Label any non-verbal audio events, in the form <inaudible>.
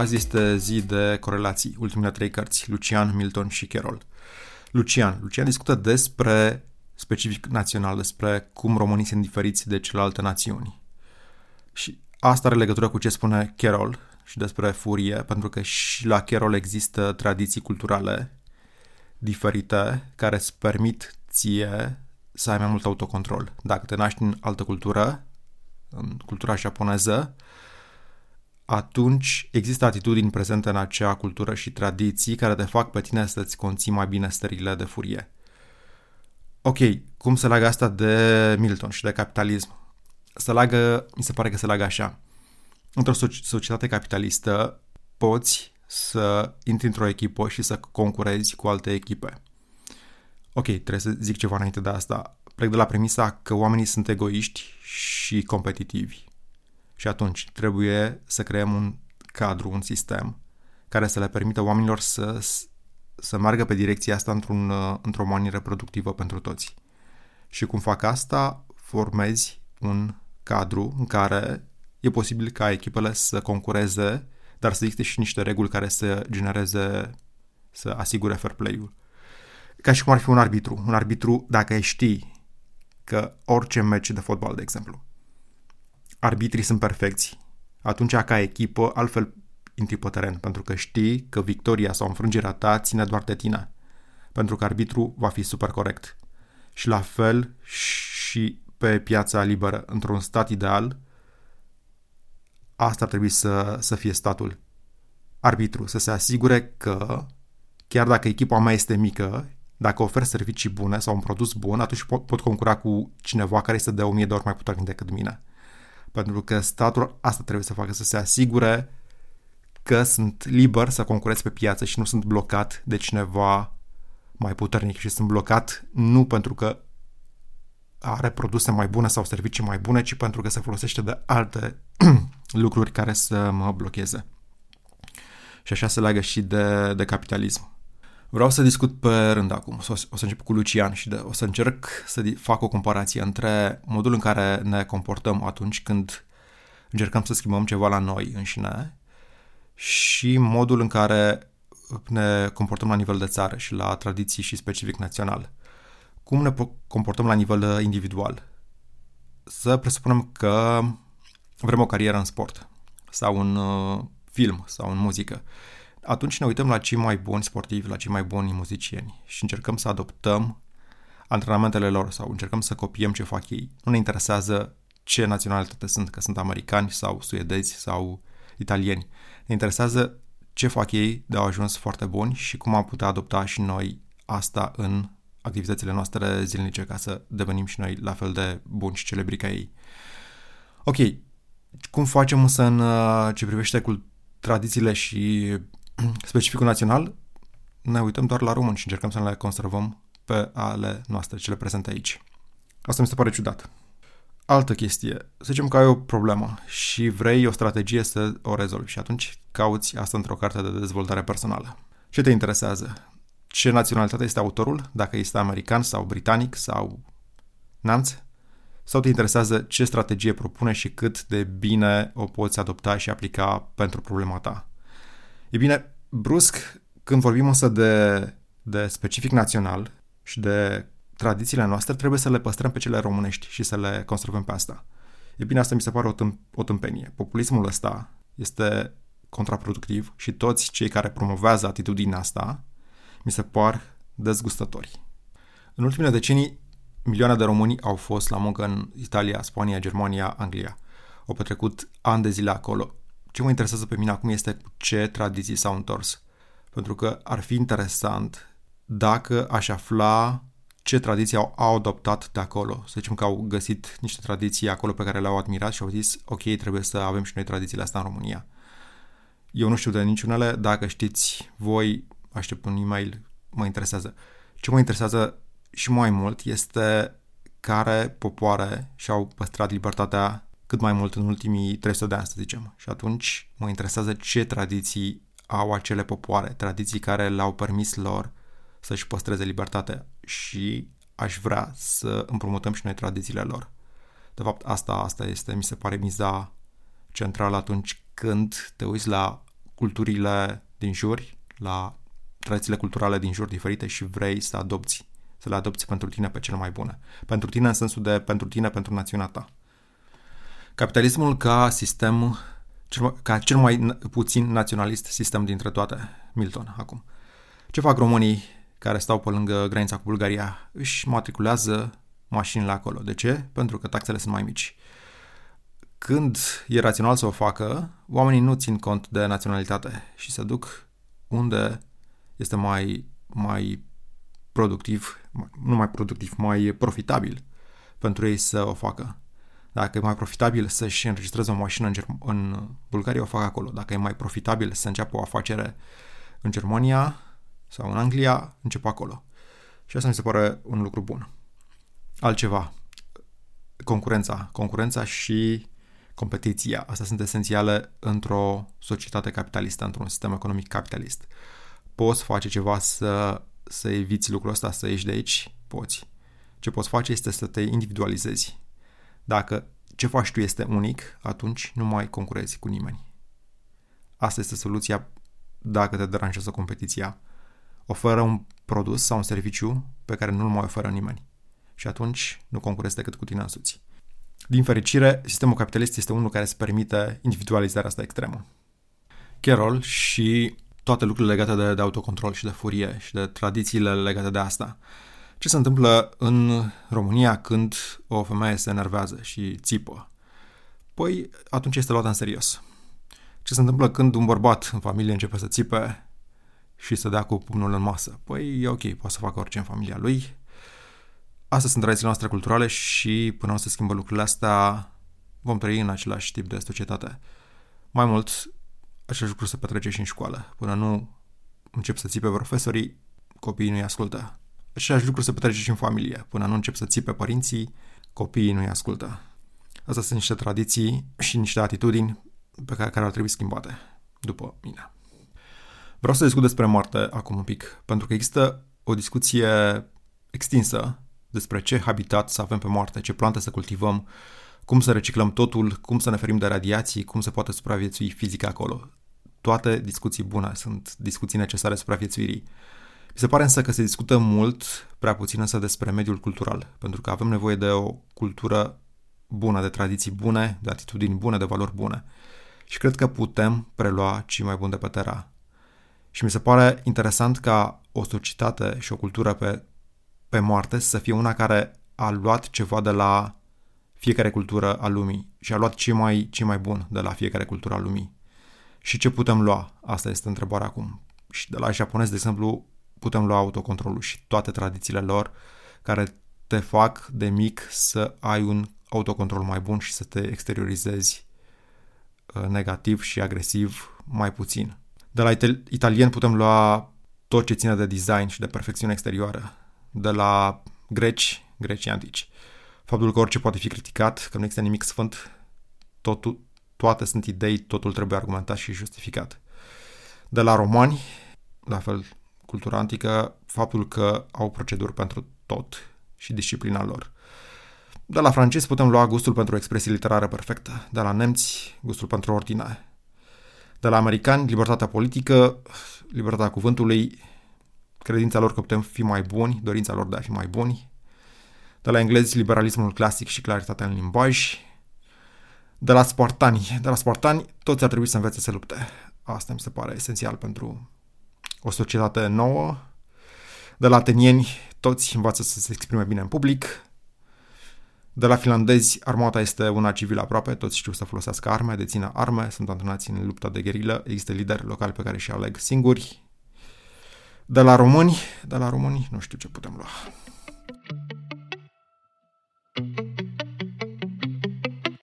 Azi este zi de corelații, ultimele trei cărți, Lucian, Milton și Carroll. Lucian. Lucian discută despre specific național, despre cum românii sunt diferiți de celelalte națiuni. Și asta are legătură cu ce spune Carroll și despre furie, pentru că și la Carroll există tradiții culturale diferite care îți permit ție să ai mai mult autocontrol. Dacă te naști în altă cultură, în cultura japoneză, atunci există atitudini prezente în acea cultură și tradiții care te fac pe tine să-ți conții mai bine stările de furie. Ok, cum se leagă asta de Milton și de capitalism? Se leagă, mi se pare că se leagă așa. Într-o societate capitalistă poți să intri într-o echipă și să concurezi cu alte echipe. Ok, trebuie să zic ceva înainte de asta. Plec de la premisa că oamenii sunt egoiști și competitivi. Și atunci trebuie să creăm un cadru, un sistem care să le permită oamenilor să, să meargă pe direcția asta într-un, într-o manieră productivă pentru toți. Și cum fac asta, formezi un cadru în care e posibil ca echipele să concureze, dar să existe și niște reguli care să genereze, să asigure fair play-ul. Ca și cum ar fi un arbitru. Un arbitru, dacă știi că orice meci de fotbal, de exemplu, arbitrii sunt perfecți, atunci ca echipă altfel intri pe teren, pentru că știi că victoria sau înfrângerea ta ține doar de tine, pentru că arbitru va fi super corect. Și la fel și pe piața liberă, într-un stat ideal, asta ar trebui să, să fie statul. Arbitru, să se asigure că, chiar dacă echipa mea este mică, dacă ofer servicii bune sau un produs bun, atunci pot, pot concura cu cineva care este de o mie de ori mai puternic decât mine. Pentru că statul asta trebuie să facă, să se asigure că sunt liber să concurez pe piață și nu sunt blocat de cineva mai puternic și sunt blocat nu pentru că are produse mai bune sau servicii mai bune, ci pentru că se folosește de alte <clears throat> lucruri care să mă blocheze. Și așa se leagă și de, de capitalism. Vreau să discut pe rând acum. O să, o să încep cu Lucian și de, o să încerc să fac o comparație între modul în care ne comportăm atunci când încercăm să schimbăm ceva la noi înșine și modul în care ne comportăm la nivel de țară și la tradiții și specific național. Cum ne comportăm la nivel individual? Să presupunem că vrem o carieră în sport sau în uh, film sau în muzică atunci ne uităm la cei mai buni sportivi, la cei mai buni muzicieni și încercăm să adoptăm antrenamentele lor sau încercăm să copiem ce fac ei. Nu ne interesează ce naționalitate sunt, că sunt americani sau suedezi sau italieni. Ne interesează ce fac ei de au ajuns foarte buni și cum am putea adopta și noi asta în activitățile noastre zilnice ca să devenim și noi la fel de buni și celebri ca ei. Ok, cum facem însă în uh, ce privește cu tradițiile și <clears throat> specificul național, ne uităm doar la români și încercăm să le conservăm pe ale noastre, cele prezente aici. Asta mi se pare ciudat. Altă chestie. Să zicem că ai o problemă și vrei o strategie să o rezolvi și atunci cauți asta într-o carte de dezvoltare personală. Ce te interesează? Ce naționalitate este autorul? Dacă este american sau britanic sau nanț? Sau te interesează ce strategie propune și cât de bine o poți adopta și aplica pentru problema ta? E bine, brusc, când vorbim însă de, de specific național și de tradițiile noastre, trebuie să le păstrăm pe cele românești și să le conservăm pe asta. E bine, asta mi se pare o, tâmp- o tâmpenie. Populismul ăsta este contraproductiv și toți cei care promovează atitudinea asta mi se par dezgustători. În ultimele decenii, milioane de români au fost la muncă în Italia, Spania, Germania, Anglia. Au petrecut ani de zile acolo ce mă interesează pe mine acum este cu ce tradiții s-au întors. Pentru că ar fi interesant dacă aș afla ce tradiții au, au adoptat de acolo. Să zicem că au găsit niște tradiții acolo pe care le-au admirat și au zis, ok, trebuie să avem și noi tradițiile astea în România. Eu nu știu de niciunele, dacă știți voi, aștept un e-mail, mă interesează. Ce mă interesează și mai mult este care popoare și-au păstrat libertatea cât mai mult în ultimii 300 de ani, să zicem. Și atunci mă interesează ce tradiții au acele popoare, tradiții care le-au permis lor să-și păstreze libertatea și aș vrea să împrumutăm și noi tradițiile lor. De fapt, asta, asta este, mi se pare, miza centrală atunci când te uiți la culturile din jur, la tradițiile culturale din jur diferite și vrei să adopți, să le adopți pentru tine pe cele mai bune. Pentru tine în sensul de pentru tine, pentru națiunea ta. Capitalismul ca sistem, ca cel mai puțin naționalist sistem dintre toate, Milton, acum. Ce fac românii care stau pe lângă granița cu Bulgaria? Își matriculează mașinile acolo. De ce? Pentru că taxele sunt mai mici. Când e rațional să o facă, oamenii nu țin cont de naționalitate și se duc unde este mai, mai productiv, nu mai productiv, mai profitabil pentru ei să o facă. Dacă e mai profitabil să-și înregistreze o mașină în, Germ- în Bulgaria, o fac acolo. Dacă e mai profitabil să înceapă o afacere în Germania sau în Anglia, încep acolo. Și asta mi se pare un lucru bun. Altceva. Concurența. Concurența și competiția. Astea sunt esențiale într-o societate capitalistă, într-un sistem economic capitalist. Poți face ceva să, să eviți lucrul ăsta, să ieși de aici? Poți. Ce poți face este să te individualizezi. Dacă ce faci tu este unic, atunci nu mai concurezi cu nimeni. Asta este soluția dacă te deranjează competiția. Oferă un produs sau un serviciu pe care nu-l mai oferă nimeni. Și atunci nu concurezi decât cu tine însuți. Din fericire, sistemul capitalist este unul care îți permite individualizarea asta extremă. Carol și toate lucrurile legate de, de autocontrol și de furie și de tradițiile legate de asta. Ce se întâmplă în România când o femeie se enervează și țipă? Păi atunci este luată în serios. Ce se întâmplă când un bărbat în familie începe să țipe și să dea cu pumnul în masă? Păi e ok, poate să facă orice în familia lui, Astea sunt tradițiile noastre culturale și până o să schimbă lucrurile astea, vom trăi în același tip de societate. Mai mult, același lucru se petrece și în școală. Până nu încep să țipe profesorii, copiii nu-i ascultă. Același lucru se petrece și în familie. Până nu încep să țipe părinții, copiii nu-i ascultă. Astea sunt niște tradiții și niște atitudini pe care, care ar trebui schimbate, după mine. Vreau să discut despre moarte acum un pic, pentru că există o discuție extinsă despre ce habitat să avem pe moarte, ce plante să cultivăm, cum să reciclăm totul, cum să ne ferim de radiații, cum se poate supraviețui fizic acolo. Toate discuții bune, sunt discuții necesare supraviețuirii. Mi se pare însă că se discută mult, prea puțin însă despre mediul cultural, pentru că avem nevoie de o cultură bună, de tradiții bune, de atitudini bune, de valori bune. Și cred că putem prelua cei mai buni de pe terra. Și mi se pare interesant ca o societate și o cultură pe pe moarte să fie una care a luat ceva de la fiecare cultură a lumii și a luat ce mai, ce mai bun de la fiecare cultură a lumii. Și ce putem lua? Asta este întrebarea acum. Și de la japonezi, de exemplu, putem lua autocontrolul și toate tradițiile lor care te fac de mic să ai un autocontrol mai bun și să te exteriorizezi uh, negativ și agresiv mai puțin. De la italien putem lua tot ce ține de design și de perfecțiune exterioară de la greci, grecii antici. Faptul că orice poate fi criticat, că nu există nimic sfânt, totul, toate sunt idei, totul trebuie argumentat și justificat. De la romani, la fel, cultura antică, faptul că au proceduri pentru tot și disciplina lor. De la francezi putem lua gustul pentru o expresie literară perfectă, de la nemți gustul pentru ordine, de la americani libertatea politică, libertatea cuvântului, credința lor că putem fi mai buni, dorința lor de a fi mai buni. De la englezi, liberalismul clasic și claritatea în limbaj. De la spartani, de la spartani, toți ar trebui să învețe să lupte. Asta mi se pare esențial pentru o societate nouă. De la atenieni, toți învață să se exprime bine în public. De la finlandezi, armata este una civilă aproape, toți știu să folosească arme, dețină arme, sunt antrenați în lupta de gherilă, există lideri locali pe care și aleg singuri, de la români, de la români, nu știu ce putem lua.